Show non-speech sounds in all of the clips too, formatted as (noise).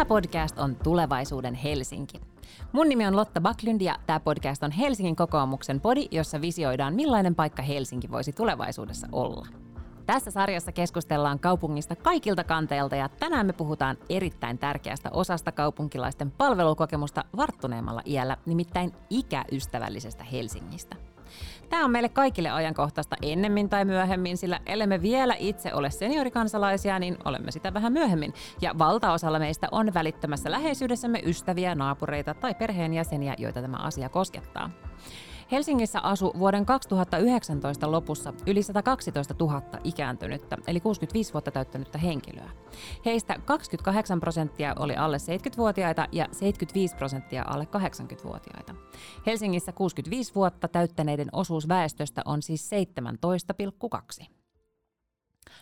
Tämä podcast on Tulevaisuuden Helsinki. Mun nimi on Lotta Backlund ja tämä podcast on Helsingin kokoomuksen podi, jossa visioidaan millainen paikka Helsinki voisi tulevaisuudessa olla. Tässä sarjassa keskustellaan kaupungista kaikilta kanteilta ja tänään me puhutaan erittäin tärkeästä osasta kaupunkilaisten palvelukokemusta varttuneemmalla iällä, nimittäin ikäystävällisestä Helsingistä. Tämä on meille kaikille ajankohtaista ennemmin tai myöhemmin, sillä ellemme vielä itse ole seniorikansalaisia, niin olemme sitä vähän myöhemmin. Ja valtaosalla meistä on välittömässä läheisyydessämme ystäviä, naapureita tai perheenjäseniä, joita tämä asia koskettaa. Helsingissä asu vuoden 2019 lopussa yli 112 000 ikääntynyttä, eli 65 vuotta täyttänyttä henkilöä. Heistä 28 prosenttia oli alle 70-vuotiaita ja 75 prosenttia alle 80-vuotiaita. Helsingissä 65 vuotta täyttäneiden osuus väestöstä on siis 17,2.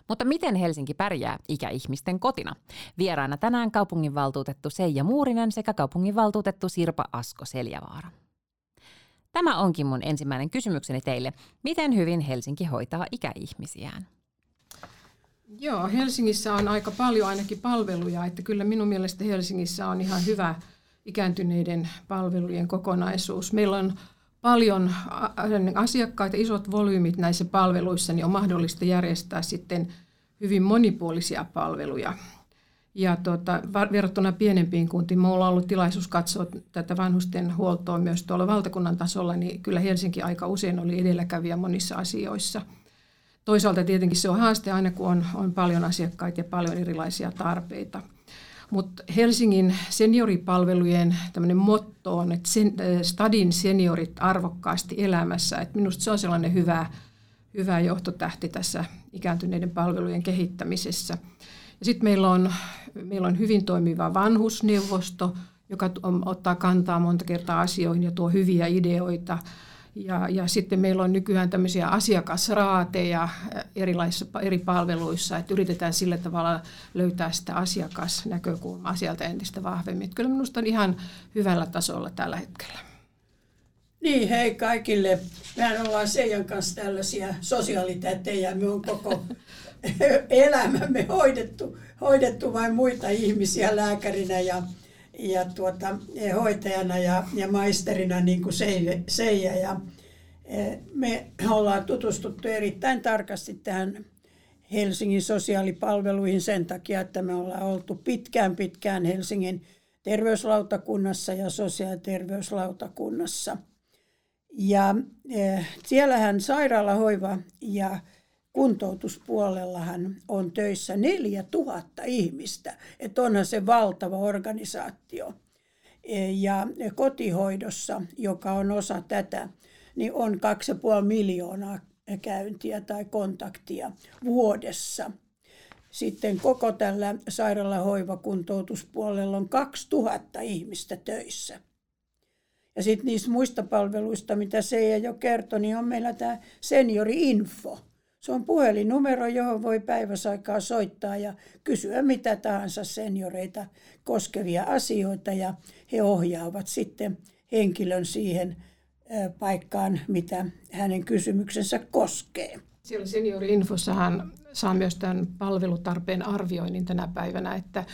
Mutta miten Helsinki pärjää ikäihmisten kotina? Vieraana tänään kaupunginvaltuutettu Seija Muurinen sekä kaupunginvaltuutettu Sirpa Asko Seljavaara. Tämä onkin mun ensimmäinen kysymykseni teille. Miten hyvin Helsinki hoitaa ikäihmisiään? Joo, Helsingissä on aika paljon ainakin palveluja, että kyllä minun mielestä Helsingissä on ihan hyvä ikääntyneiden palvelujen kokonaisuus. Meillä on paljon asiakkaita, isot volyymit näissä palveluissa, niin on mahdollista järjestää sitten hyvin monipuolisia palveluja. Ja tuota, verrattuna pienempiin kuntiin, minulla on ollut tilaisuus katsoa tätä vanhusten huoltoa myös tuolla valtakunnan tasolla, niin kyllä Helsinki aika usein oli edelläkävijä monissa asioissa. Toisaalta tietenkin se on haaste aina, kun on, on paljon asiakkaita ja paljon erilaisia tarpeita. Mutta Helsingin senioripalvelujen motto on, että sen, äh, stadin seniorit arvokkaasti elämässä. Et minusta se on sellainen hyvä, hyvä johtotähti tässä ikääntyneiden palvelujen kehittämisessä. Sitten meillä on, meillä on hyvin toimiva vanhusneuvosto, joka ottaa kantaa monta kertaa asioihin ja tuo hyviä ideoita. Ja, ja sitten meillä on nykyään tämmöisiä asiakasraateja erilaisissa eri palveluissa, että yritetään sillä tavalla löytää sitä asiakasnäkökulmaa sieltä entistä vahvemmin. Että kyllä minusta on ihan hyvällä tasolla tällä hetkellä. Niin, hei kaikille. Mehän ollaan Seijan kanssa tällaisia sosiaalitätejä. Me on koko (laughs) (laughs) elämämme hoidettu, hoidettu vain muita ihmisiä lääkärinä ja, ja tuota, hoitajana ja, ja maisterina niin kuin Seija. Ja, e, me ollaan tutustuttu erittäin tarkasti tähän Helsingin sosiaalipalveluihin sen takia, että me ollaan oltu pitkään pitkään Helsingin terveyslautakunnassa ja sosiaali- ja terveyslautakunnassa. Ja eh, siellähän sairaalahoiva ja kuntoutuspuolellahan on töissä 4000 ihmistä, että onhan se valtava organisaatio. Ja kotihoidossa, joka on osa tätä, niin on 2,5 miljoonaa käyntiä tai kontaktia vuodessa. Sitten koko tällä sairaalahoivakuntoutuspuolella on 2000 ihmistä töissä. Ja sitten niistä muista palveluista, mitä se jo kertoi, niin on meillä tämä seniori-info – se on puhelinnumero, johon voi päiväsaikaa soittaa ja kysyä mitä tahansa senioreita koskevia asioita ja he ohjaavat sitten henkilön siihen paikkaan, mitä hänen kysymyksensä koskee. Siellä seniori-infossahan saa myös tämän palvelutarpeen arvioinnin tänä päivänä. Että,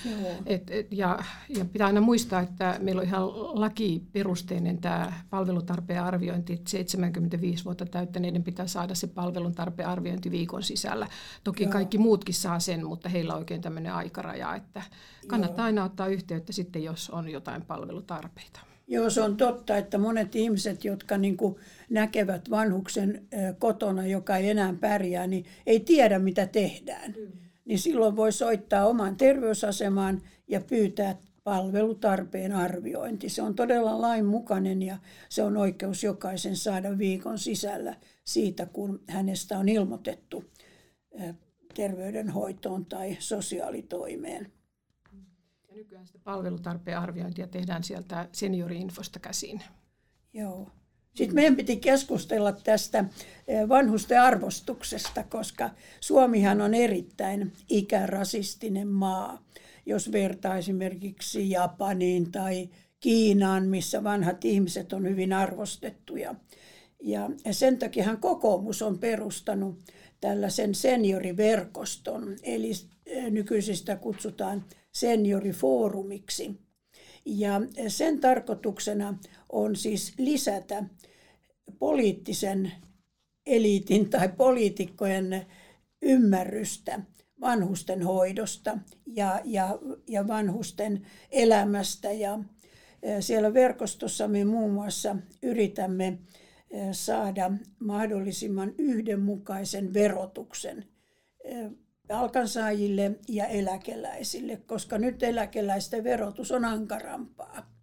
et, et, ja, ja pitää aina muistaa, että meillä on ihan lakiperusteinen tämä palvelutarpeen arviointi, että 75 vuotta täyttäneiden pitää saada se palveluntarpeen arviointi viikon sisällä. Toki Joo. kaikki muutkin saa sen, mutta heillä on oikein tämmöinen aikaraja, että kannattaa Joo. aina ottaa yhteyttä sitten, jos on jotain palvelutarpeita. Joo, se on totta, että monet ihmiset, jotka niin kuin näkevät vanhuksen kotona, joka ei enää pärjää, niin ei tiedä, mitä tehdään. Mm. Niin silloin voi soittaa omaan terveysasemaan ja pyytää palvelutarpeen arviointi. Se on todella lainmukainen ja se on oikeus jokaisen saada viikon sisällä siitä, kun hänestä on ilmoitettu terveydenhoitoon tai sosiaalitoimeen. Nykyään sitä palvelutarpeen arviointia tehdään sieltä seniori-infosta käsin. Joo. Sitten meidän piti keskustella tästä eh, vanhusten arvostuksesta, koska Suomihan on erittäin ikärasistinen maa. Jos vertaa esimerkiksi Japaniin tai Kiinaan, missä vanhat ihmiset on hyvin arvostettuja. Ja sen takia kokoomus on perustanut tällaisen senioriverkoston, eli eh, nykyisistä kutsutaan seniorifoorumiksi. Ja sen tarkoituksena on siis lisätä poliittisen eliitin tai poliitikkojen ymmärrystä vanhusten hoidosta ja, ja, ja vanhusten elämästä. Ja siellä verkostossa me muun muassa yritämme saada mahdollisimman yhdenmukaisen verotuksen palkansaajille ja eläkeläisille, koska nyt eläkeläisten verotus on ankarampaa.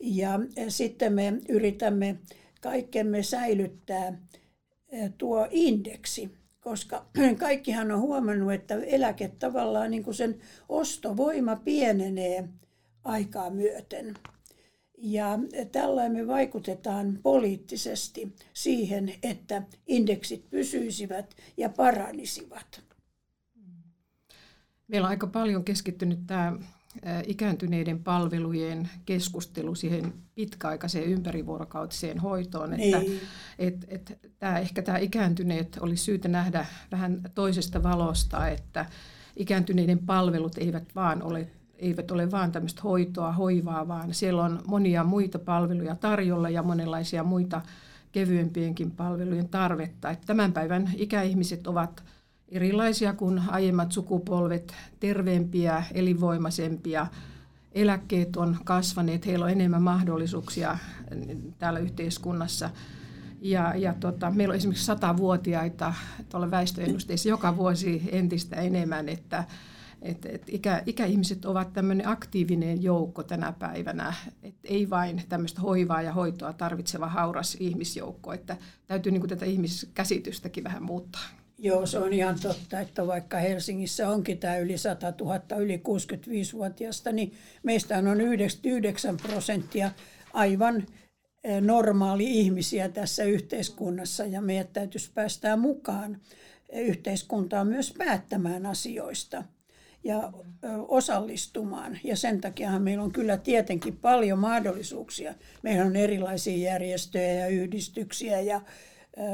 Ja sitten me yritämme kaikkemme säilyttää tuo indeksi, koska (clears throat) kaikkihan on huomannut, että eläke tavallaan niin kuin sen ostovoima pienenee aikaa myöten. Ja tällä me vaikutetaan poliittisesti siihen, että indeksit pysyisivät ja paranisivat. Meillä on aika paljon keskittynyt tämä ikääntyneiden palvelujen keskustelu siihen pitkäaikaiseen ympärivuorokautiseen hoitoon. Että, niin. et, et, tämä, ehkä tämä ikääntyneet olisi syytä nähdä vähän toisesta valosta, että ikääntyneiden palvelut eivät vaan ole eivät ole vain tämmöistä hoitoa, hoivaa, vaan siellä on monia muita palveluja tarjolla ja monenlaisia muita kevyempienkin palvelujen tarvetta. Että tämän päivän ikäihmiset ovat erilaisia kuin aiemmat sukupolvet, terveempiä, elinvoimaisempia, eläkkeet on kasvaneet, heillä on enemmän mahdollisuuksia täällä yhteiskunnassa. Ja, ja tota, meillä on esimerkiksi satavuotiaita tuolla väestöennusteissa joka vuosi entistä enemmän, että et, et ikä, ikäihmiset ovat tämmöinen aktiivinen joukko tänä päivänä, et ei vain tämmöistä hoivaa ja hoitoa tarvitseva hauras ihmisjoukko, että täytyy niin tätä ihmiskäsitystäkin vähän muuttaa. Joo, se on ihan totta, että vaikka Helsingissä onkin tämä yli 100 000 yli 65-vuotiaista, niin meistä on 99 prosenttia aivan e, normaali ihmisiä tässä yhteiskunnassa ja meidän täytyisi päästää mukaan yhteiskuntaan myös päättämään asioista ja osallistumaan. Ja sen takia meillä on kyllä tietenkin paljon mahdollisuuksia. Meillä on erilaisia järjestöjä ja yhdistyksiä ja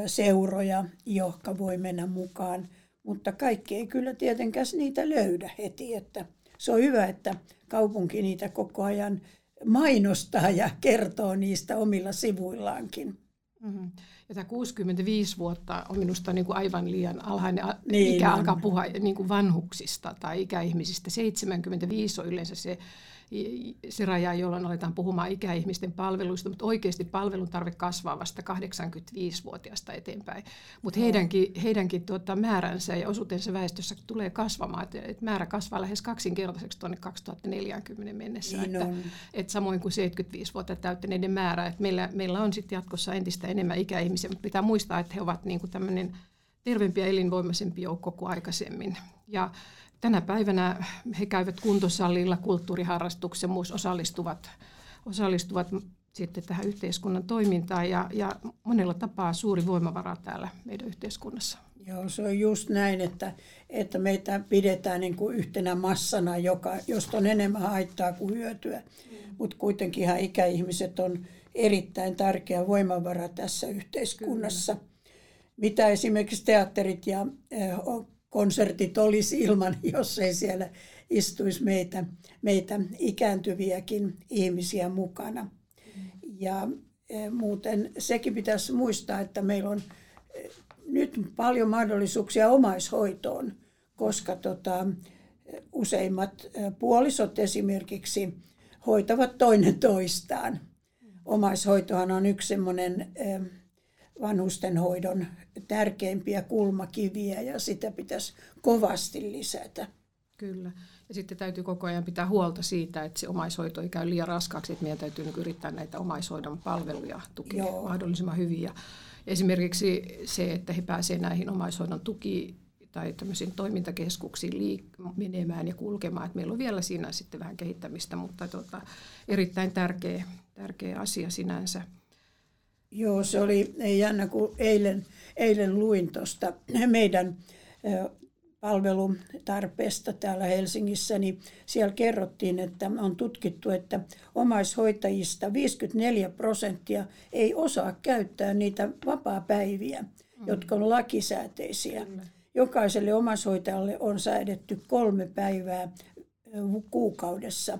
seuroja, jotka voi mennä mukaan. Mutta kaikki ei kyllä tietenkään niitä löydä heti. Että se on hyvä, että kaupunki niitä koko ajan mainostaa ja kertoo niistä omilla sivuillaankin. Mm-hmm. Ja tämä 65 vuotta on minusta niin kuin aivan liian alhainen niin, ikä alkaa puhua niin kuin vanhuksista tai ikäihmisistä. 75 on yleensä se se raja, jolloin aletaan puhumaan ikäihmisten palveluista, mutta oikeasti palvelun tarve kasvaa vasta 85-vuotiaasta eteenpäin. Mutta heidänkin, heidänkin tuota, määränsä ja osuutensa väestössä tulee kasvamaan, että et määrä kasvaa lähes kaksinkertaiseksi tuonne 2040 mennessä. Niin että, et samoin kuin 75 vuotta täyttäneiden määrä, että meillä, meillä on sitten jatkossa entistä enemmän ikäihmisiä, mutta pitää muistaa, että he ovat niin kuin tämmöinen terveempi ja elinvoimaisempi joukko kuin aikaisemmin. Ja tänä päivänä he käyvät kuntosalilla, kulttuuriharrastuksen, muus osallistuvat, osallistuvat sitten tähän yhteiskunnan toimintaan ja, ja monella tapaa suuri voimavara täällä meidän yhteiskunnassa. Joo, se on just näin, että, että meitä pidetään niin kuin yhtenä massana, joka, josta on enemmän haittaa kuin hyötyä. Mm. Mutta kuitenkin ihan ikäihmiset on erittäin tärkeä voimavara tässä yhteiskunnassa. Kyllä. Mitä esimerkiksi teatterit ja konsertit olisi ilman, (laughs) jos ei siellä istuisi meitä, meitä ikääntyviäkin ihmisiä mukana. Ja e, muuten sekin pitäisi muistaa, että meillä on e, nyt paljon mahdollisuuksia omaishoitoon, koska tota, useimmat e, puolisot esimerkiksi hoitavat toinen toistaan. Omaishoitohan on yksi semmoinen vanhustenhoidon tärkeimpiä kulmakiviä ja sitä pitäisi kovasti lisätä. Kyllä. Ja sitten täytyy koko ajan pitää huolta siitä, että se omaishoito ei käy liian raskaaksi, että meidän täytyy niin yrittää näitä omaishoidon palveluja tukea Joo. mahdollisimman hyvin. Ja esimerkiksi se, että he pääsevät näihin omaishoidon tuki tai tämmöisiin toimintakeskuksiin liik- menemään ja kulkemaan. Että meillä on vielä siinä sitten vähän kehittämistä, mutta tota, erittäin tärkeä, tärkeä asia sinänsä. Joo, se oli jännä, kun eilen, eilen luin tuosta meidän palvelutarpeesta täällä Helsingissä, niin siellä kerrottiin, että on tutkittu, että omaishoitajista 54 prosenttia ei osaa käyttää niitä vapaa-päiviä, mm. jotka on lakisääteisiä. Kyllä. Jokaiselle omaishoitajalle on säädetty kolme päivää kuukaudessa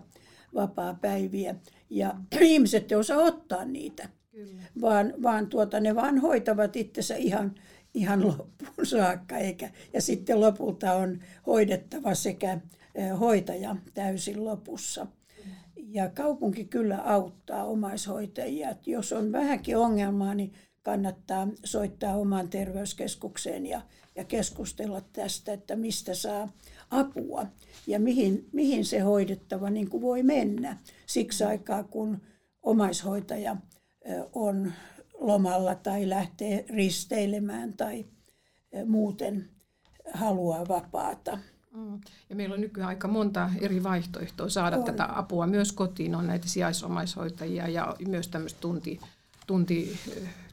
vapaa-päiviä. Ja (clears throat) ihmiset ei osaa ottaa niitä, Kyllä. vaan, vaan tuota, ne vaan hoitavat itsensä ihan, ihan (laughs) loppuun saakka. Eikä, ja sitten lopulta on hoidettava sekä hoitaja täysin lopussa. Ja kaupunki kyllä auttaa omaishoitajia. Että jos on vähänkin ongelmaa, niin kannattaa soittaa omaan terveyskeskukseen ja, ja keskustella tästä, että mistä saa apua ja mihin, mihin se hoidettava niin kuin voi mennä siksi aikaa, kun omaishoitaja on lomalla tai lähtee risteilemään tai muuten haluaa vapaata. Mm. Ja meillä on nykyään aika monta eri vaihtoehtoa saada on. tätä apua. Myös kotiin on näitä sijaisomaishoitajia ja myös tämmöistä tunti,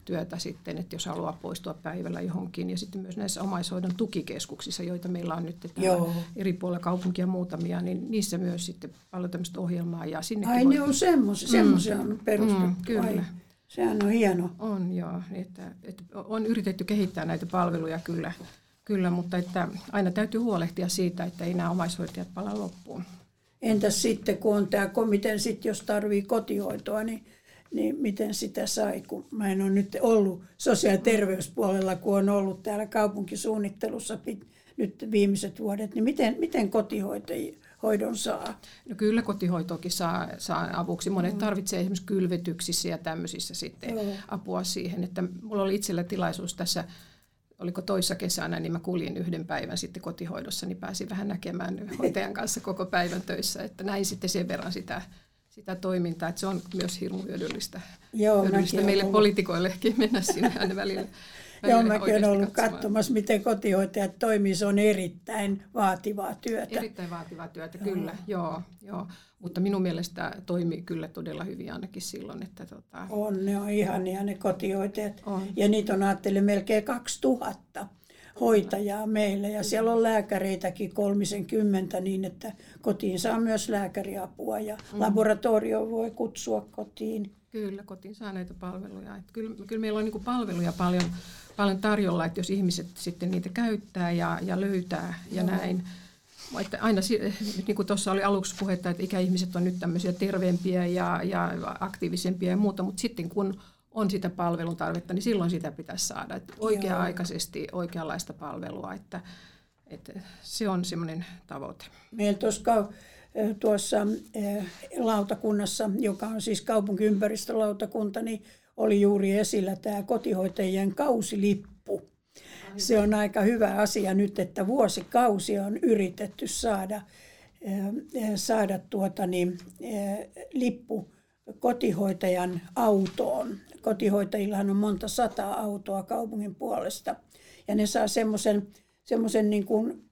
tuntityötä sitten, että jos haluaa poistua päivällä johonkin. Ja sitten myös näissä omaishoidon tukikeskuksissa, joita meillä on nyt eri puolilla kaupunkia muutamia, niin niissä myös sitten paljon tämmöistä ohjelmaa. Ja sinne Ai voi... ne on semmoisia, semmoisia mm. on perustettu. Mm, kyllä. Ai, sehän on hieno. On joo, että, että on yritetty kehittää näitä palveluja kyllä Kyllä, mutta että aina täytyy huolehtia siitä, että ei nämä omaishoitajat pala loppuun. Entäs sitten, kun on tämä, miten sitten jos tarvii kotihoitoa, niin, niin miten sitä sai? Kun mä en ole nyt ollut sosiaali- ja terveyspuolella, kun on ollut täällä kaupunkisuunnittelussa nyt viimeiset vuodet, niin miten, miten kotihoitajia hoidon saa? No kyllä kotihoitoakin saa, saa avuksi. Monet mm. tarvitsee esimerkiksi kylvetyksissä ja tämmöisissä sitten mm. apua siihen. Että mulla oli itsellä tilaisuus tässä oliko toissa kesänä, niin mä kuljin yhden päivän sitten kotihoidossa, niin pääsin vähän näkemään hoitajan kanssa koko päivän töissä, että näin sitten sen verran sitä, sitä toimintaa, että se on myös hirmu hyödyllistä, Joo, hyödyllistä meille ollut. poliitikoillekin mennä sinne aina välillä. (laughs) Joo, mäkin olen ollut katsomassa, miten kotihoitajat toimii. Se on erittäin vaativaa työtä. Erittäin vaativaa työtä, kyllä. Joo, joo. Mutta minun mielestä toimii kyllä todella hyvin ainakin silloin. Että tota... On, ne on ihania ne kotihoitajat. On. Ja niitä on ajattelin melkein 2000 hoitajaa meillä ja siellä on lääkäreitäkin kolmisen kymmentä niin, että kotiin saa myös lääkäriapua ja mm. laboratorio voi kutsua kotiin. Kyllä, kotiin saa näitä palveluja. Että kyllä, kyllä meillä on niin palveluja paljon, paljon tarjolla, että jos ihmiset sitten niitä käyttää ja, ja löytää ja Joo. näin. Että aina, niin kuin tuossa oli aluksi puhetta, että ikäihmiset on nyt tämmöisiä terveempiä ja, ja aktiivisempia ja muuta, mutta sitten kun on sitä palvelun tarvetta, niin silloin sitä pitäisi saada. Että oikea-aikaisesti oikeanlaista palvelua, että, että se on semmoinen tavoite. Meillä tuossa, tuossa lautakunnassa, joka on siis kaupunkiympäristölautakunta, niin oli juuri esillä tämä kotihoitajien kausilippu. Se on aika hyvä asia nyt, että vuosikausia on yritetty saada, saada tuota, niin, lippu kotihoitajan autoon. Kotihoitajillahan on monta sataa autoa kaupungin puolesta. Ja ne saa semmoisen semmoisen niin kuin,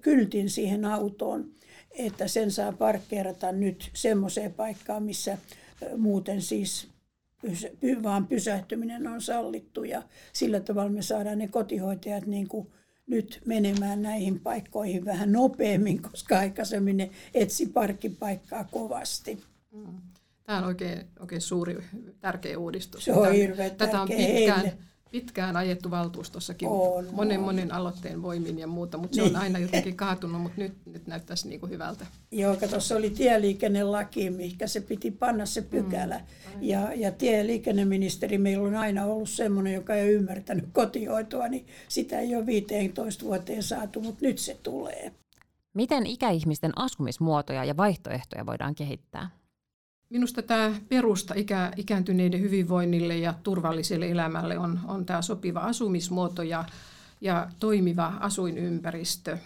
kyltin siihen autoon, että sen saa parkkeerata nyt semmoiseen paikkaan, missä muuten siis vaan pysähtyminen on sallittu ja sillä tavalla me saadaan ne kotihoitajat niin kuin nyt menemään näihin paikkoihin vähän nopeammin, koska aikaisemmin ne etsi parkkipaikkaa kovasti. Mm. Tämä on oikein, oikein suuri, tärkeä uudistus. Se on hirveän Tätä on pitkään, heille pitkään ajettu valtuustossakin on, monen on. monen aloitteen voimin ja muuta, mutta se niin. on aina jotenkin kaatunut, mutta nyt, nyt näyttäisi niin kuin hyvältä. Joo, kato, se oli tieliikennelaki, mikä se piti panna se pykälä. Mm. Ja, ja tieliikenneministeri meillä on aina ollut semmoinen, joka ei ymmärtänyt kotihoitoa, niin sitä ei ole 15 vuoteen saatu, mutta nyt se tulee. Miten ikäihmisten asumismuotoja ja vaihtoehtoja voidaan kehittää? Minusta tämä perusta ikä, ikääntyneiden hyvinvoinnille ja turvalliselle elämälle on, on tämä sopiva asumismuoto ja, ja toimiva asuinympäristö.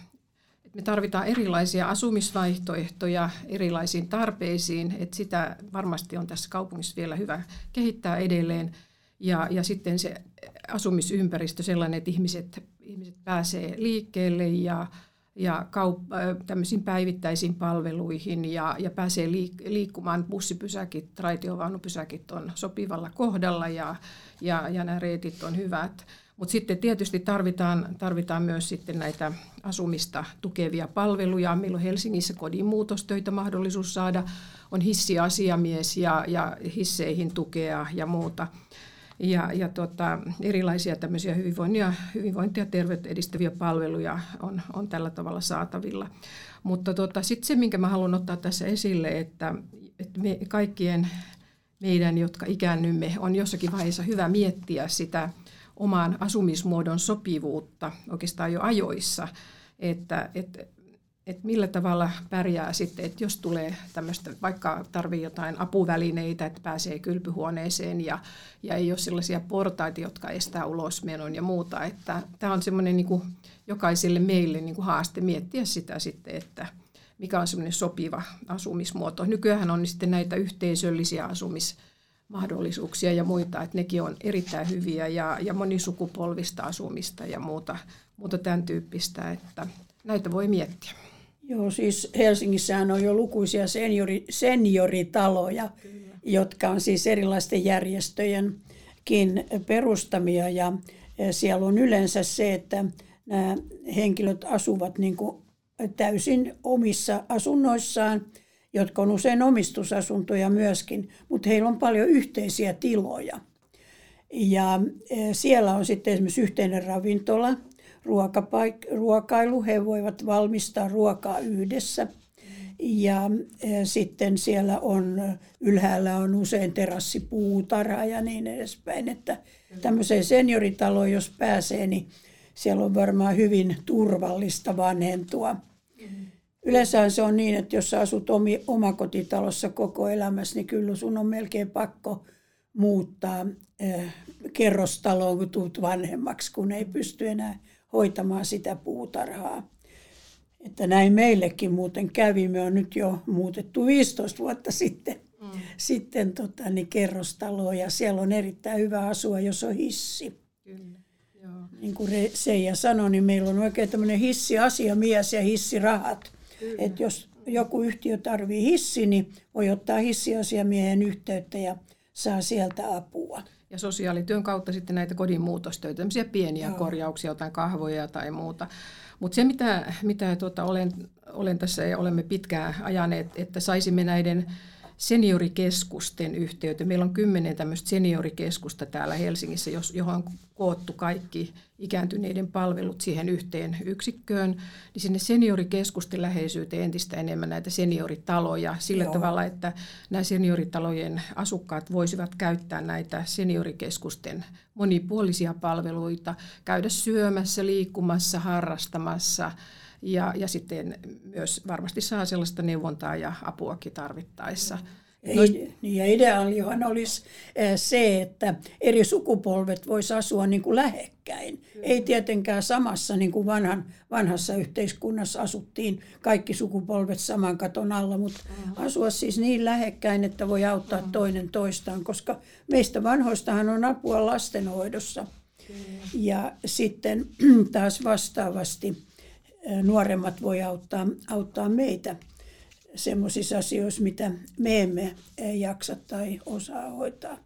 me tarvitaan erilaisia asumisvaihtoehtoja erilaisiin tarpeisiin, että sitä varmasti on tässä kaupungissa vielä hyvä kehittää edelleen. Ja, ja sitten se asumisympäristö sellainen, että ihmiset, ihmiset pääsee liikkeelle ja, ja kaup- tämmöisiin päivittäisiin palveluihin ja, ja pääsee liik- liikkumaan. Bussipysäkit, raitiovaunupysäkit on sopivalla kohdalla ja, ja, ja nämä reitit on hyvät. Mutta sitten tietysti tarvitaan, tarvitaan myös sitten näitä asumista tukevia palveluja. Meillä on Helsingissä kodinmuutostöitä mahdollisuus saada. On hissiasiamies ja, ja hisseihin tukea ja muuta. Ja, ja tota, erilaisia tämmöisiä hyvinvointia, hyvinvointia ja terveyttä edistäviä palveluja on, on tällä tavalla saatavilla. Mutta tota, sitten se, minkä mä haluan ottaa tässä esille, että, että me kaikkien meidän, jotka ikäännymme, on jossakin vaiheessa hyvä miettiä sitä oman asumismuodon sopivuutta oikeastaan jo ajoissa, että, että että millä tavalla pärjää sitten, että jos tulee tämmöistä, vaikka tarvii jotain apuvälineitä, että pääsee kylpyhuoneeseen ja, ja ei ole sellaisia portaita, jotka estää ulosmenon ja muuta. Että tämä on semmoinen niin jokaiselle meille niin kuin haaste miettiä sitä sitten, että mikä on semmoinen sopiva asumismuoto. Nykyään on sitten näitä yhteisöllisiä asumismahdollisuuksia ja muita, että nekin on erittäin hyviä ja, ja monisukupolvista asumista ja muuta, muuta tämän tyyppistä, että näitä voi miettiä. Joo, siis Helsingissähän on jo lukuisia seniori, senioritaloja, Kyllä. jotka on siis erilaisten järjestöjenkin perustamia ja siellä on yleensä se, että nämä henkilöt asuvat niin kuin täysin omissa asunnoissaan, jotka on usein omistusasuntoja myöskin, mutta heillä on paljon yhteisiä tiloja. Ja siellä on sitten esimerkiksi yhteinen ravintola, ruokapaik- ruokailu. He voivat valmistaa ruokaa yhdessä. Ja e, sitten siellä on, ylhäällä on usein terassipuutarha ja niin edespäin. Että tämmöiseen senioritaloon, jos pääsee, niin siellä on varmaan hyvin turvallista vanhentua. Yleensä se on niin, että jos sä asut omi, omakotitalossa koko elämässä, niin kyllä sun on melkein pakko muuttaa äh, kerrostaloon, kun tuut vanhemmaksi, kun ei pysty enää hoitamaan sitä puutarhaa. Että näin meillekin muuten kävi. Me on nyt jo muutettu 15 vuotta sitten, mm. sitten tota, niin kerrostaloon ja siellä on erittäin hyvä asua, jos on hissi. Kyllä. Joo. Niin kuin Seija sanoi, niin meillä on oikein tämmöinen hissiasiamies ja hissirahat. Että jos joku yhtiö tarvii hissi, niin voi ottaa hissiasiamiehen yhteyttä ja saa sieltä apua. Ja sosiaalityön kautta sitten näitä kodin muutostöitä, tämmöisiä pieniä Joo. korjauksia, jotain kahvoja tai muuta. Mutta se, mitä, mitä tuota, olen, olen tässä ja olemme pitkään ajaneet, että saisimme näiden seniorikeskusten yhteyteen. Meillä on kymmenen tämmöistä seniorikeskusta täällä Helsingissä, johon on koottu kaikki ikääntyneiden palvelut siihen yhteen yksikköön, niin sinne seniorikeskusten läheisyyteen entistä enemmän näitä senioritaloja sillä Joo. tavalla, että nämä senioritalojen asukkaat voisivat käyttää näitä seniorikeskusten monipuolisia palveluita, käydä syömässä, liikkumassa, harrastamassa – ja, ja sitten myös varmasti saa sellaista neuvontaa ja apuakin tarvittaessa. Niin, ja ideaalihan olisi eh, se, että eri sukupolvet voisivat asua niin kuin lähekkäin. Kyllä. Ei tietenkään samassa niin kuin vanhan, vanhassa yhteiskunnassa asuttiin kaikki sukupolvet saman katon alla, mutta uh-huh. asua siis niin lähekkäin, että voi auttaa uh-huh. toinen toistaan, koska meistä vanhoistahan on apua lastenhoidossa. Kyllä. Ja sitten (clears throat) taas vastaavasti nuoremmat voi auttaa, auttaa meitä semmoisissa asioissa, mitä me emme jaksa tai osaa hoitaa.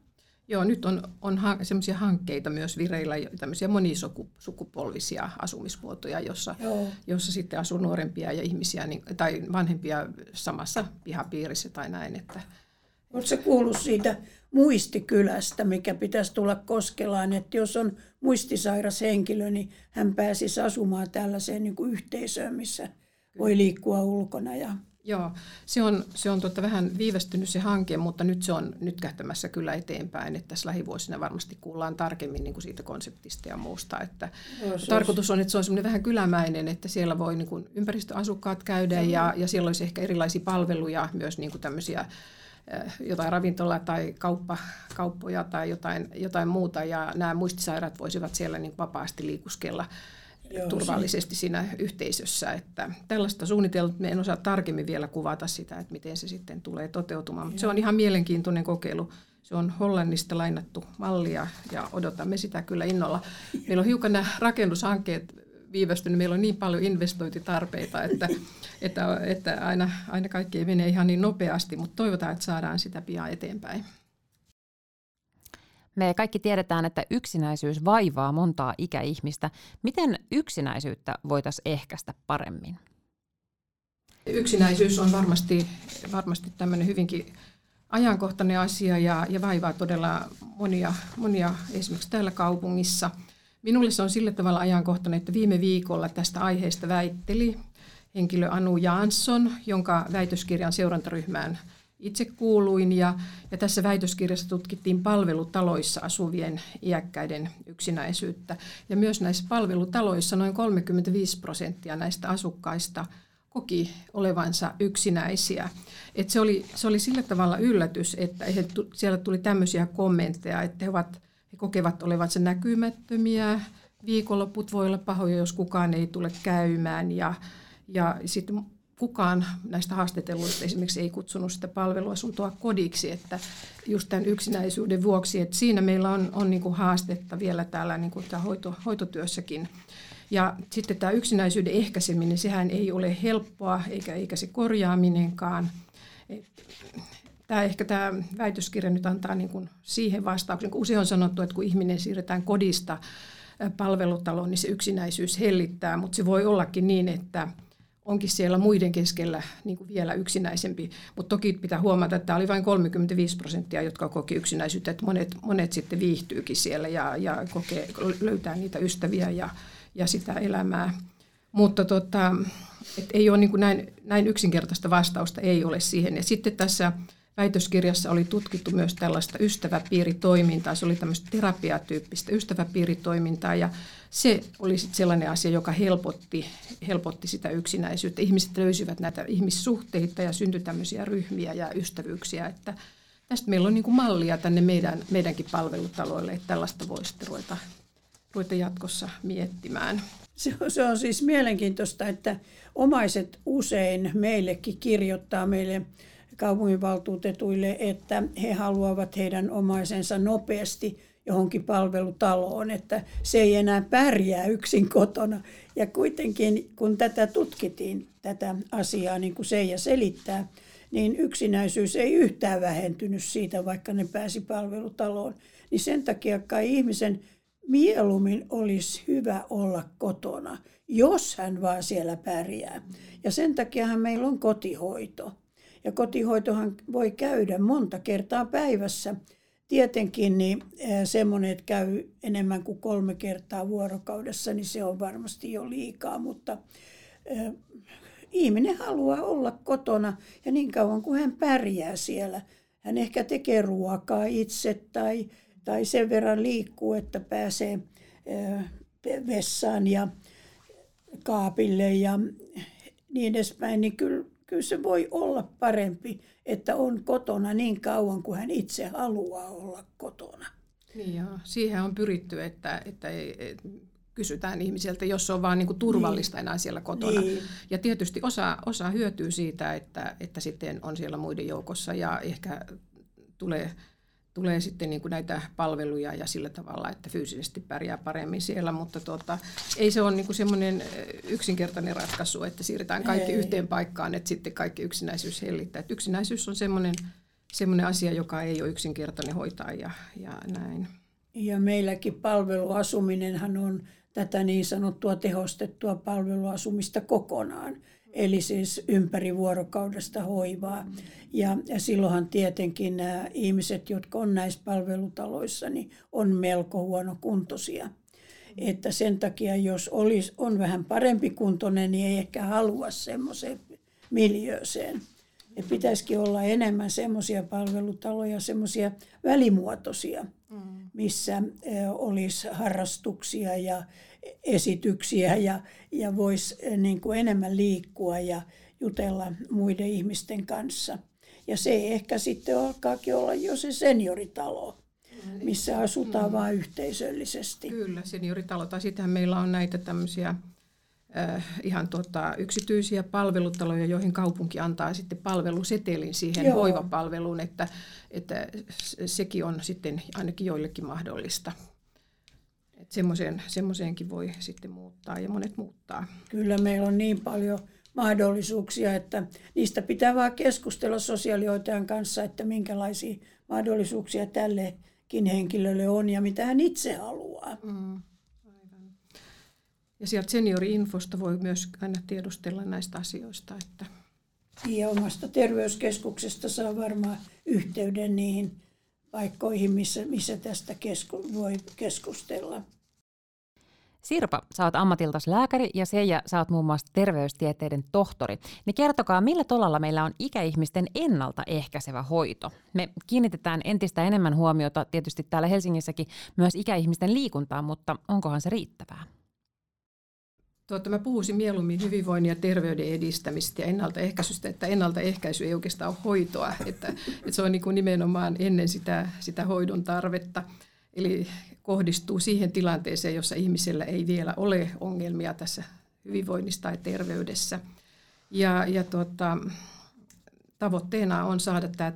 Joo, nyt on, on ha- semmoisia hankkeita myös vireillä, tämmöisiä monisukupolvisia asumismuotoja, jossa, jossa sitten asuu nuorempia ja ihmisiä niin, tai vanhempia samassa pihapiirissä tai näin. Että, Oletko se kuullut siitä muistikylästä, mikä pitäisi tulla Koskelaan, että jos on muistisairas henkilö, niin hän pääsisi asumaan tällaiseen niin kuin yhteisöön, missä voi liikkua ulkona. Ja... Joo, se on, se on tuota vähän viivästynyt se hanke, mutta nyt se on nyt kähtämässä kyllä eteenpäin, että tässä lähivuosina varmasti kuullaan tarkemmin niin kuin siitä konseptista ja muusta. Että Joo, tarkoitus on, että se on semmoinen vähän kylämäinen, että siellä voi niin kuin ympäristöasukkaat käydä ja, ja siellä olisi ehkä erilaisia palveluja, myös niin kuin tämmöisiä jotain ravintola- tai kauppa, kauppoja tai jotain, jotain muuta, ja nämä muistisairaat voisivat siellä niin vapaasti liikuskella Joo, turvallisesti se. siinä yhteisössä. Että tällaista suunnitelmaa, me en osaa tarkemmin vielä kuvata sitä, että miten se sitten tulee toteutumaan, mutta se on ihan mielenkiintoinen kokeilu. Se on Hollannista lainattu mallia ja odotamme sitä kyllä innolla. Meillä on hiukan nämä rakennushankkeet viivästynyt. Meillä on niin paljon investointitarpeita, että, että, että aina, aina kaikki ei mene ihan niin nopeasti, mutta toivotaan, että saadaan sitä pian eteenpäin. Me kaikki tiedetään, että yksinäisyys vaivaa montaa ikäihmistä. Miten yksinäisyyttä voitaisiin ehkäistä paremmin? Yksinäisyys on varmasti, varmasti tämmöinen hyvinkin ajankohtainen asia ja, ja vaivaa todella monia, monia esimerkiksi täällä kaupungissa. Minulle se on sillä tavalla ajankohtainen, että viime viikolla tästä aiheesta väitteli henkilö Anu Jansson, jonka väitöskirjan seurantaryhmään itse kuuluin. Ja, ja tässä väitöskirjassa tutkittiin palvelutaloissa asuvien iäkkäiden yksinäisyyttä. Ja myös näissä palvelutaloissa noin 35 prosenttia näistä asukkaista koki olevansa yksinäisiä. Et se, oli, se oli sillä tavalla yllätys, että siellä tuli tämmöisiä kommentteja, että he, ovat, he kokevat olevansa näkymättömiä, viikonloput voi olla pahoja, jos kukaan ei tule käymään ja, ja sitten kukaan näistä haastatelluista esimerkiksi ei kutsunut sitä palveluasuntoa kodiksi, että just tämän yksinäisyyden vuoksi, että siinä meillä on, on niin kuin haastetta vielä täällä niin kuin hoito, hoitotyössäkin. Ja sitten tämä yksinäisyyden ehkäiseminen, sehän ei ole helppoa eikä, eikä se korjaaminenkaan. Tämä ehkä tämä väitöskirja nyt antaa niin kuin siihen vastauksen, kun usein on sanottu, että kun ihminen siirretään kodista palvelutaloon, niin se yksinäisyys hellittää, mutta se voi ollakin niin, että onkin siellä muiden keskellä niin kuin vielä yksinäisempi. Mutta toki pitää huomata, että tämä oli vain 35 prosenttia, jotka koki yksinäisyyttä, että monet, monet sitten viihtyykin siellä ja, ja kokee, löytää niitä ystäviä ja, ja sitä elämää. Mutta tota, et ei ole niin kuin näin, näin yksinkertaista vastausta, ei ole siihen. Ja sitten tässä väitöskirjassa oli tutkittu myös tällaista ystäväpiiritoimintaa. Se oli tämmöistä terapiatyyppistä ystäväpiiritoimintaa ja se oli sitten sellainen asia, joka helpotti, helpotti sitä yksinäisyyttä. Ihmiset löysivät näitä ihmissuhteita ja syntyi tämmöisiä ryhmiä ja ystävyyksiä, että tästä meillä on niin kuin mallia tänne meidän, meidänkin palvelutaloille, että tällaista voisi ruveta, ruveta jatkossa miettimään. Se on, se on siis mielenkiintoista, että omaiset usein meillekin kirjoittaa meille kaupunginvaltuutetuille, että he haluavat heidän omaisensa nopeasti johonkin palvelutaloon, että se ei enää pärjää yksin kotona. Ja kuitenkin, kun tätä tutkittiin, tätä asiaa, niin kuin Seija selittää, niin yksinäisyys ei yhtään vähentynyt siitä, vaikka ne pääsi palvelutaloon. Niin sen takia kai ihmisen mieluummin olisi hyvä olla kotona, jos hän vaan siellä pärjää. Ja sen takiahan meillä on kotihoito. Ja kotihoitohan voi käydä monta kertaa päivässä. Tietenkin niin semmoinen, että käy enemmän kuin kolme kertaa vuorokaudessa, niin se on varmasti jo liikaa, mutta äh, ihminen haluaa olla kotona ja niin kauan kuin hän pärjää siellä. Hän ehkä tekee ruokaa itse tai, tai sen verran liikkuu, että pääsee äh, vessaan ja kaapille ja niin edespäin, niin kyllä kyllä se voi olla parempi, että on kotona niin kauan kuin hän itse haluaa olla kotona. Niin joo. Siihen on pyritty, että, että ei, kysytään ihmisiltä, jos se on vaan niin kuin turvallista niin. enää siellä kotona. Niin. Ja tietysti osa, osa hyötyy siitä, että, että sitten on siellä muiden joukossa ja ehkä tulee tulee sitten niin kuin näitä palveluja ja sillä tavalla, että fyysisesti pärjää paremmin siellä, mutta tuota, ei se ole niin kuin semmoinen yksinkertainen ratkaisu, että siirretään kaikki ei. yhteen paikkaan, että sitten kaikki yksinäisyys hellittää. Että yksinäisyys on semmoinen, semmoinen asia, joka ei ole yksinkertainen hoitaa ja, ja näin. Ja meilläkin palveluasuminenhan on tätä niin sanottua tehostettua palveluasumista kokonaan eli siis ympäri vuorokaudesta hoivaa. Ja, ja silloinhan tietenkin nämä ihmiset, jotka on näissä palvelutaloissa, niin on melko huonokuntoisia. Että sen takia, jos olisi, on vähän parempi kuntoinen, niin ei ehkä halua semmoiseen miljööseen. Et pitäisikin olla enemmän semmoisia palvelutaloja, semmoisia välimuotoisia, mm. missä olisi harrastuksia ja esityksiä ja, ja voisi eh, niin kuin enemmän liikkua ja jutella muiden ihmisten kanssa. Ja se ehkä sitten alkaakin olla jo se senioritalo, missä asutaan mm. vain yhteisöllisesti. Kyllä, senioritalo. Tai sittenhän meillä on näitä tämmöisiä äh, ihan tota, yksityisiä palvelutaloja, joihin kaupunki antaa sitten palvelusetelin siihen Joo. hoivapalveluun, että, että sekin on sitten ainakin joillekin mahdollista. Että semmoiseen, semmoiseenkin voi sitten muuttaa ja monet muuttaa. Kyllä meillä on niin paljon mahdollisuuksia, että niistä pitää vaan keskustella sosiaalihoitajan kanssa, että minkälaisia mahdollisuuksia tällekin henkilölle on ja mitä hän itse haluaa. Mm, Ja sieltä seniori-infosta voi myös aina tiedustella näistä asioista. Että... Ja omasta terveyskeskuksesta saa varmaan yhteyden niihin paikkoihin, missä, missä tästä kesku, voi keskustella. Sirpa, sä oot ammatiltas lääkäri ja Seija, sä oot muun muassa terveystieteiden tohtori. Niin kertokaa, millä tolalla meillä on ikäihmisten ennaltaehkäisevä hoito? Me kiinnitetään entistä enemmän huomiota tietysti täällä Helsingissäkin myös ikäihmisten liikuntaan, mutta onkohan se riittävää? Tuota, mä puhuisin mieluummin hyvinvoinnin ja terveyden edistämistä ja ennaltaehkäisystä, että ennaltaehkäisy ei oikeastaan ole hoitoa, että, että se on niin kuin nimenomaan ennen sitä, sitä hoidon tarvetta. Eli kohdistuu siihen tilanteeseen, jossa ihmisellä ei vielä ole ongelmia tässä hyvinvoinnissa tai terveydessä. Ja, ja tuota, tavoitteena on saada tämä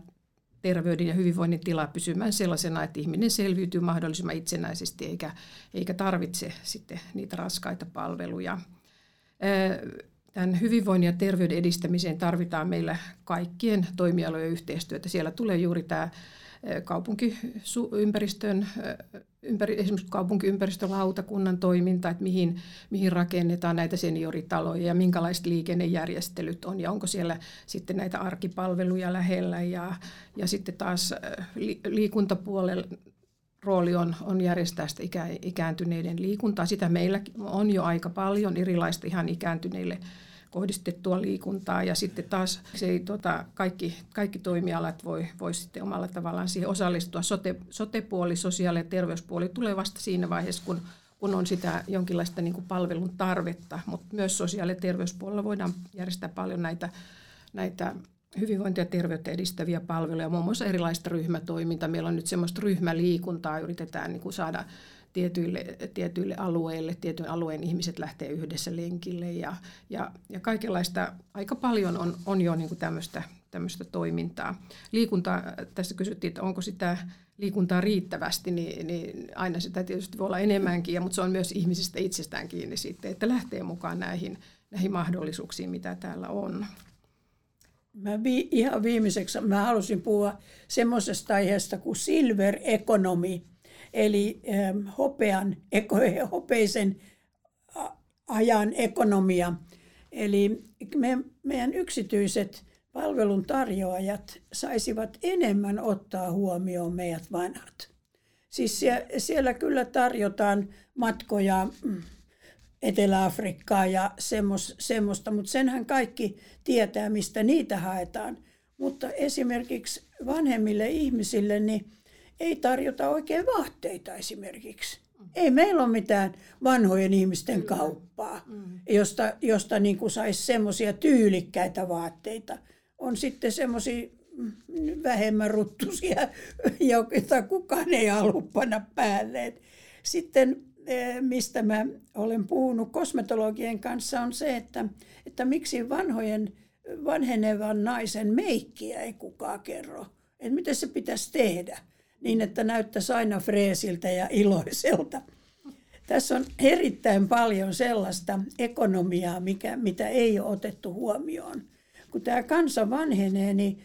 terveyden ja hyvinvoinnin tila pysymään sellaisena, että ihminen selviytyy mahdollisimman itsenäisesti eikä, eikä tarvitse sitten niitä raskaita palveluja. Tämän hyvinvoinnin ja terveyden edistämiseen tarvitaan meillä kaikkien toimialojen yhteistyötä. Siellä tulee juuri tämä kaupunkiympäristön, ympäri, esimerkiksi kaupunkiympäristölautakunnan toiminta, että mihin, mihin rakennetaan näitä senioritaloja ja minkälaiset liikennejärjestelyt on ja onko siellä sitten näitä arkipalveluja lähellä ja, ja sitten taas liikuntapuolella rooli on, on järjestää sitä ikä, ikääntyneiden liikuntaa. Sitä meillä on jo aika paljon erilaista ihan ikääntyneille kohdistettua liikuntaa ja sitten taas se ei, tota, kaikki, kaikki toimialat voi, voi sitten omalla tavallaan siihen osallistua. Sote, sotepuoli, sosiaali- ja terveyspuoli tulee vasta siinä vaiheessa, kun, kun on sitä jonkinlaista niin kuin palvelun tarvetta, mutta myös sosiaali- ja terveyspuolella voidaan järjestää paljon näitä, näitä hyvinvointia ja terveyttä edistäviä palveluja, muun muassa erilaista ryhmätoimintaa. Meillä on nyt semmoista ryhmäliikuntaa, yritetään niin kuin saada tietyille, tietyille alueille, tietyn alueen ihmiset lähtee yhdessä lenkille ja, ja, ja kaikenlaista, aika paljon on, on jo niin tämmöistä, tämmöistä toimintaa. Liikunta, tässä kysyttiin, että onko sitä liikuntaa riittävästi, niin, niin aina sitä tietysti voi olla enemmänkin, ja, mutta se on myös ihmisistä itsestään kiinni sitten, että lähtee mukaan näihin, näihin mahdollisuuksiin, mitä täällä on. Mä vi, ihan viimeiseksi mä halusin puhua semmoisesta aiheesta kuin silver economy, eli ähm, hopean, (laughs) hopeisen ajan ekonomia. Eli me, meidän yksityiset palveluntarjoajat saisivat enemmän ottaa huomioon meidät vanhat. Siis siellä, siellä kyllä tarjotaan matkoja mm, Etelä-Afrikkaa ja semmos, semmoista, mutta senhän kaikki tietää, mistä niitä haetaan. Mutta esimerkiksi vanhemmille ihmisille, niin ei tarjota oikein vaatteita esimerkiksi. Ei meillä ole mitään vanhojen ihmisten kauppaa, mm. josta, josta niin kuin saisi semmoisia tyylikkäitä vaatteita. On sitten semmoisia mm, vähemmän ruttusia, (laughs) joita kukaan ei halua panna päälle. Sitten e, mistä mä olen puhunut kosmetologien kanssa on se, että, että miksi vanhojen, vanhenevan naisen meikkiä ei kukaan kerro. Että miten se pitäisi tehdä niin, että näyttäisi aina freesiltä ja iloiselta. Tässä on erittäin paljon sellaista ekonomiaa, mikä, mitä ei ole otettu huomioon. Kun tämä kansa vanhenee, niin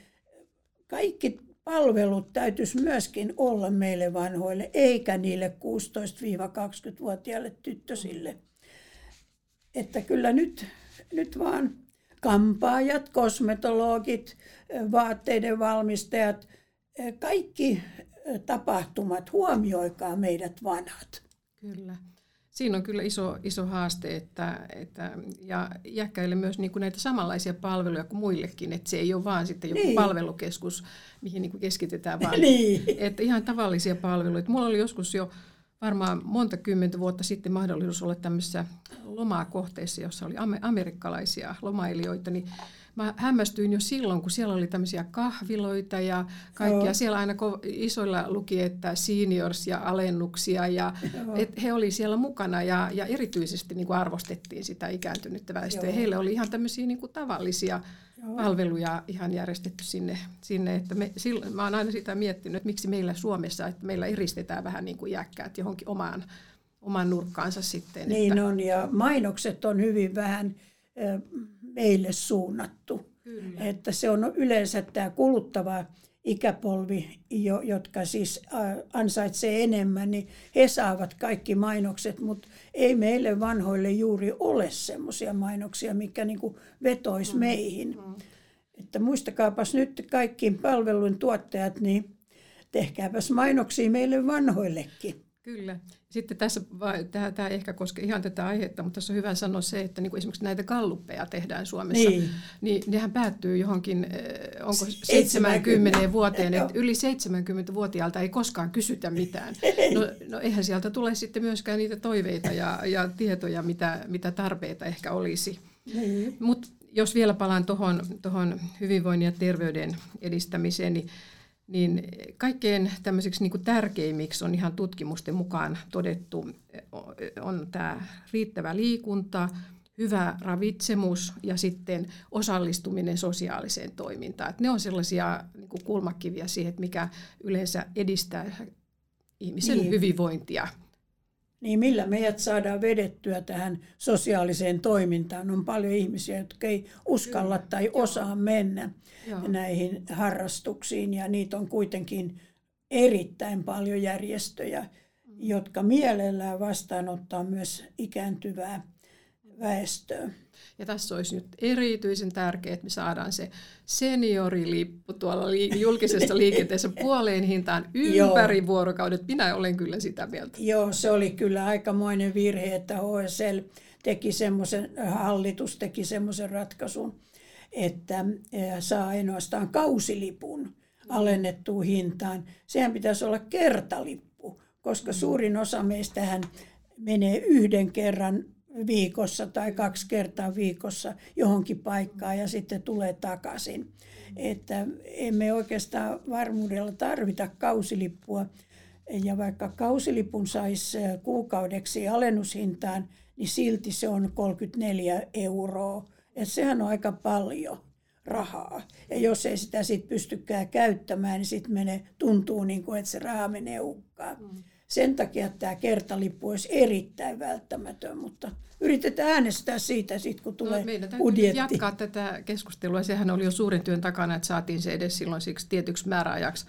kaikki palvelut täytyisi myöskin olla meille vanhoille, eikä niille 16-20-vuotiaille tyttösille. Että kyllä nyt, nyt vaan kampaajat, kosmetologit, vaatteiden valmistajat, kaikki tapahtumat, huomioikaa meidät vanhat. Kyllä. Siinä on kyllä iso, iso haaste, että, että, ja iäkkäille myös niin kuin näitä samanlaisia palveluja kuin muillekin, että se ei ole vaan sitten joku niin. palvelukeskus, mihin niin kuin keskitetään, vaan (laughs) niin. että ihan tavallisia palveluita. Mulla oli joskus jo varmaan monta kymmentä vuotta sitten mahdollisuus olla tämmöisessä lomakohteessa, jossa oli amerikkalaisia lomailijoita, niin mä hämmästyin jo silloin, kun siellä oli tämmöisiä kahviloita ja kaikkia. Joo. Siellä aina isoilla luki, että seniors ja alennuksia ja et he oli siellä mukana ja, ja erityisesti niin kuin arvostettiin sitä ikääntynyttä väestöä. Joo. Heille oli ihan tämmöisiä niin kuin tavallisia Joo. palveluja ihan järjestetty sinne. sinne että me, silloin, mä oon aina sitä miettinyt, että miksi meillä Suomessa, että meillä eristetään vähän niin kuin jäkkäät johonkin omaan, omaan nurkkaansa sitten. Niin että, on ja mainokset on hyvin vähän meille suunnattu. Kyllä. Että se on yleensä tämä kuluttava ikäpolvi, jotka siis ansaitsee enemmän, niin he saavat kaikki mainokset, mutta ei meille vanhoille juuri ole semmoisia mainoksia, mikä niin vetoisi mm. meihin. Mm. Että muistakaapas nyt kaikki palvelun tuottajat, niin tehkääpäs mainoksia meille vanhoillekin. Kyllä. Sitten tässä, tämä, tämä ehkä koske ihan tätä aihetta, mutta tässä on hyvä sanoa se, että niin kuin esimerkiksi näitä kalluppeja tehdään Suomessa, niin, niin nehän päättyy johonkin, eh, onko 70 vuoteen, että yli 70-vuotiaalta ei koskaan kysytä mitään. (laughs) No, no eihän sieltä tule sitten myöskään niitä toiveita ja, ja tietoja, mitä, mitä tarpeita ehkä olisi. Niin. Mutta jos vielä palaan tuohon hyvinvoinnin ja terveyden edistämiseen, niin niin kaikkein tämmöiseksi niin kuin tärkeimmiksi on ihan tutkimusten mukaan todettu on tämä riittävä liikunta, hyvä ravitsemus ja sitten osallistuminen sosiaaliseen toimintaan. Et ne on sellaisia niin kuin kulmakiviä siihen, että mikä yleensä edistää ihmisen niin. hyvinvointia. Niin millä meidät saadaan vedettyä tähän sosiaaliseen toimintaan? On paljon ihmisiä, jotka ei uskalla tai osaa mennä. Joo. näihin harrastuksiin ja niitä on kuitenkin erittäin paljon järjestöjä, mm. jotka mielellään vastaanottaa myös ikääntyvää väestöä. Ja tässä olisi nyt erityisen tärkeää, että me saadaan se seniorilippu tuolla li- julkisessa (laughs) liikenteessä puoleen hintaan ympäri vuorokaudet. Minä olen kyllä sitä mieltä. Joo, se oli kyllä aikamoinen virhe, että HSL teki semmoisen, hallitus teki semmoisen ratkaisun, että saa ainoastaan kausilipun alennettuun hintaan. Sehän pitäisi olla kertalippu, koska mm. suurin osa meistähän menee yhden kerran viikossa tai kaksi kertaa viikossa johonkin paikkaan ja sitten tulee takaisin. Että emme oikeastaan varmuudella tarvita kausilippua. Ja vaikka kausilipun saisi kuukaudeksi alennushintaan, niin silti se on 34 euroa et sehän on aika paljon rahaa. Ja jos ei sitä sit pystykään käyttämään, niin sitten tuntuu niin kuin, että se raha menee hukkaan. Mm. Sen takia tämä kertalippu olisi erittäin välttämätön, mutta yritetään äänestää siitä sitten, kun tulee no, meidän budjetti. jatkaa tätä keskustelua. Sehän oli jo suurin työn takana, että saatiin se edes silloin siksi tietyksi määräajaksi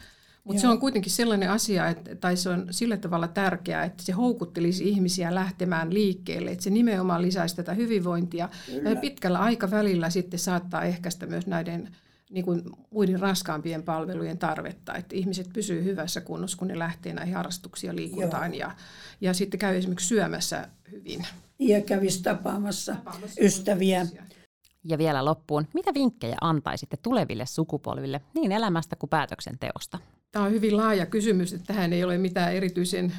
mutta se on kuitenkin sellainen asia, että, tai se on sillä tavalla tärkeää, että se houkuttelisi ihmisiä lähtemään liikkeelle, että se nimenomaan lisäisi tätä hyvinvointia. Kyllä. Ja pitkällä aikavälillä sitten saattaa ehkäistä myös näiden niin kuin muiden raskaampien palvelujen tarvetta, että ihmiset pysyvät hyvässä kunnossa, kun ne lähtee näihin harrastuksiin liikuntaan ja, ja sitten käy esimerkiksi syömässä hyvin. Ja kävisi tapaamassa, tapaamassa ystäviä. Ja vielä loppuun, mitä vinkkejä antaisitte tuleville sukupolville niin elämästä kuin päätöksenteosta? Tämä on hyvin laaja kysymys, että tähän ei ole mitään erityisen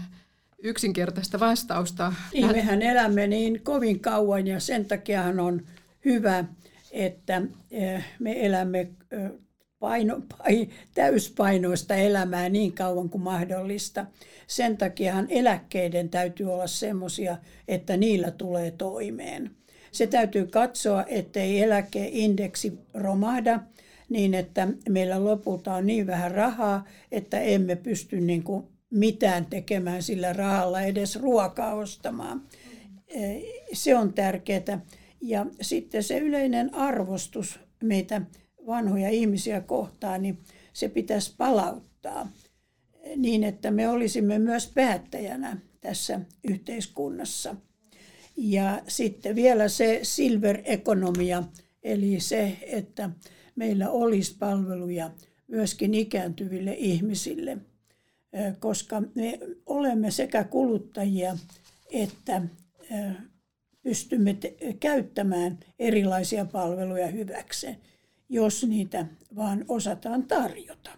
yksinkertaista vastausta. Niin, mehän elämme niin kovin kauan ja sen takiahan on hyvä, että eh, me elämme eh, paino, pai, täyspainoista elämää niin kauan kuin mahdollista. Sen takiahan eläkkeiden täytyy olla semmoisia, että niillä tulee toimeen. Se täytyy katsoa, ettei eläkeindeksi romahda – niin, että meillä lopulta on niin vähän rahaa, että emme pysty niin kuin mitään tekemään sillä rahalla, edes ruokaa ostamaan. Se on tärkeää. Ja sitten se yleinen arvostus meitä vanhoja ihmisiä kohtaan, niin se pitäisi palauttaa niin, että me olisimme myös päättäjänä tässä yhteiskunnassa. Ja sitten vielä se silver-ekonomia, eli se, että meillä olisi palveluja myöskin ikääntyville ihmisille, koska me olemme sekä kuluttajia että pystymme te- käyttämään erilaisia palveluja hyväkseen, jos niitä vaan osataan tarjota.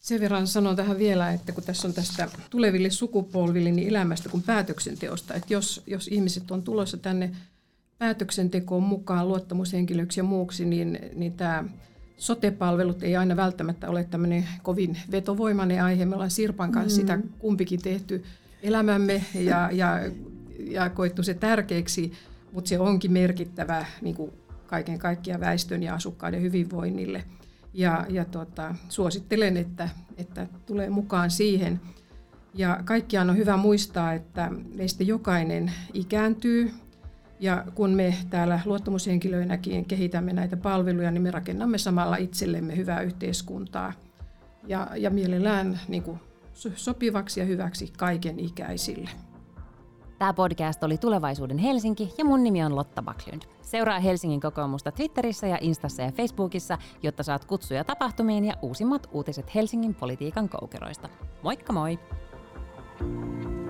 Sen verran sanon tähän vielä, että kun tässä on tästä tuleville sukupolville niin elämästä kuin päätöksenteosta, että jos, jos ihmiset on tulossa tänne päätöksentekoon mukaan luottamushenkilöksi ja muuksi, niin, niin tämä sotepalvelut ei aina välttämättä ole tämmöinen kovin vetovoimainen aihe. Me ollaan Sirpan kanssa mm-hmm. sitä kumpikin tehty elämämme ja, ja, ja koettu se tärkeäksi, mutta se onkin merkittävä niin kuin kaiken kaikkiaan väestön ja asukkaiden hyvinvoinnille. Ja, ja tota, suosittelen, että, että tulee mukaan siihen. Ja kaikkiaan on hyvä muistaa, että meistä jokainen ikääntyy ja kun me täällä luottamushenkilöinäkin kehitämme näitä palveluja, niin me rakennamme samalla itsellemme hyvää yhteiskuntaa ja, ja mielellään niin kuin sopivaksi ja hyväksi kaiken ikäisille. Tämä podcast oli Tulevaisuuden Helsinki ja mun nimi on Lotta Backlund. Seuraa Helsingin kokoomusta Twitterissä ja Instassa ja Facebookissa, jotta saat kutsuja tapahtumiin ja uusimmat uutiset Helsingin politiikan koukeroista. Moikka moi! thank you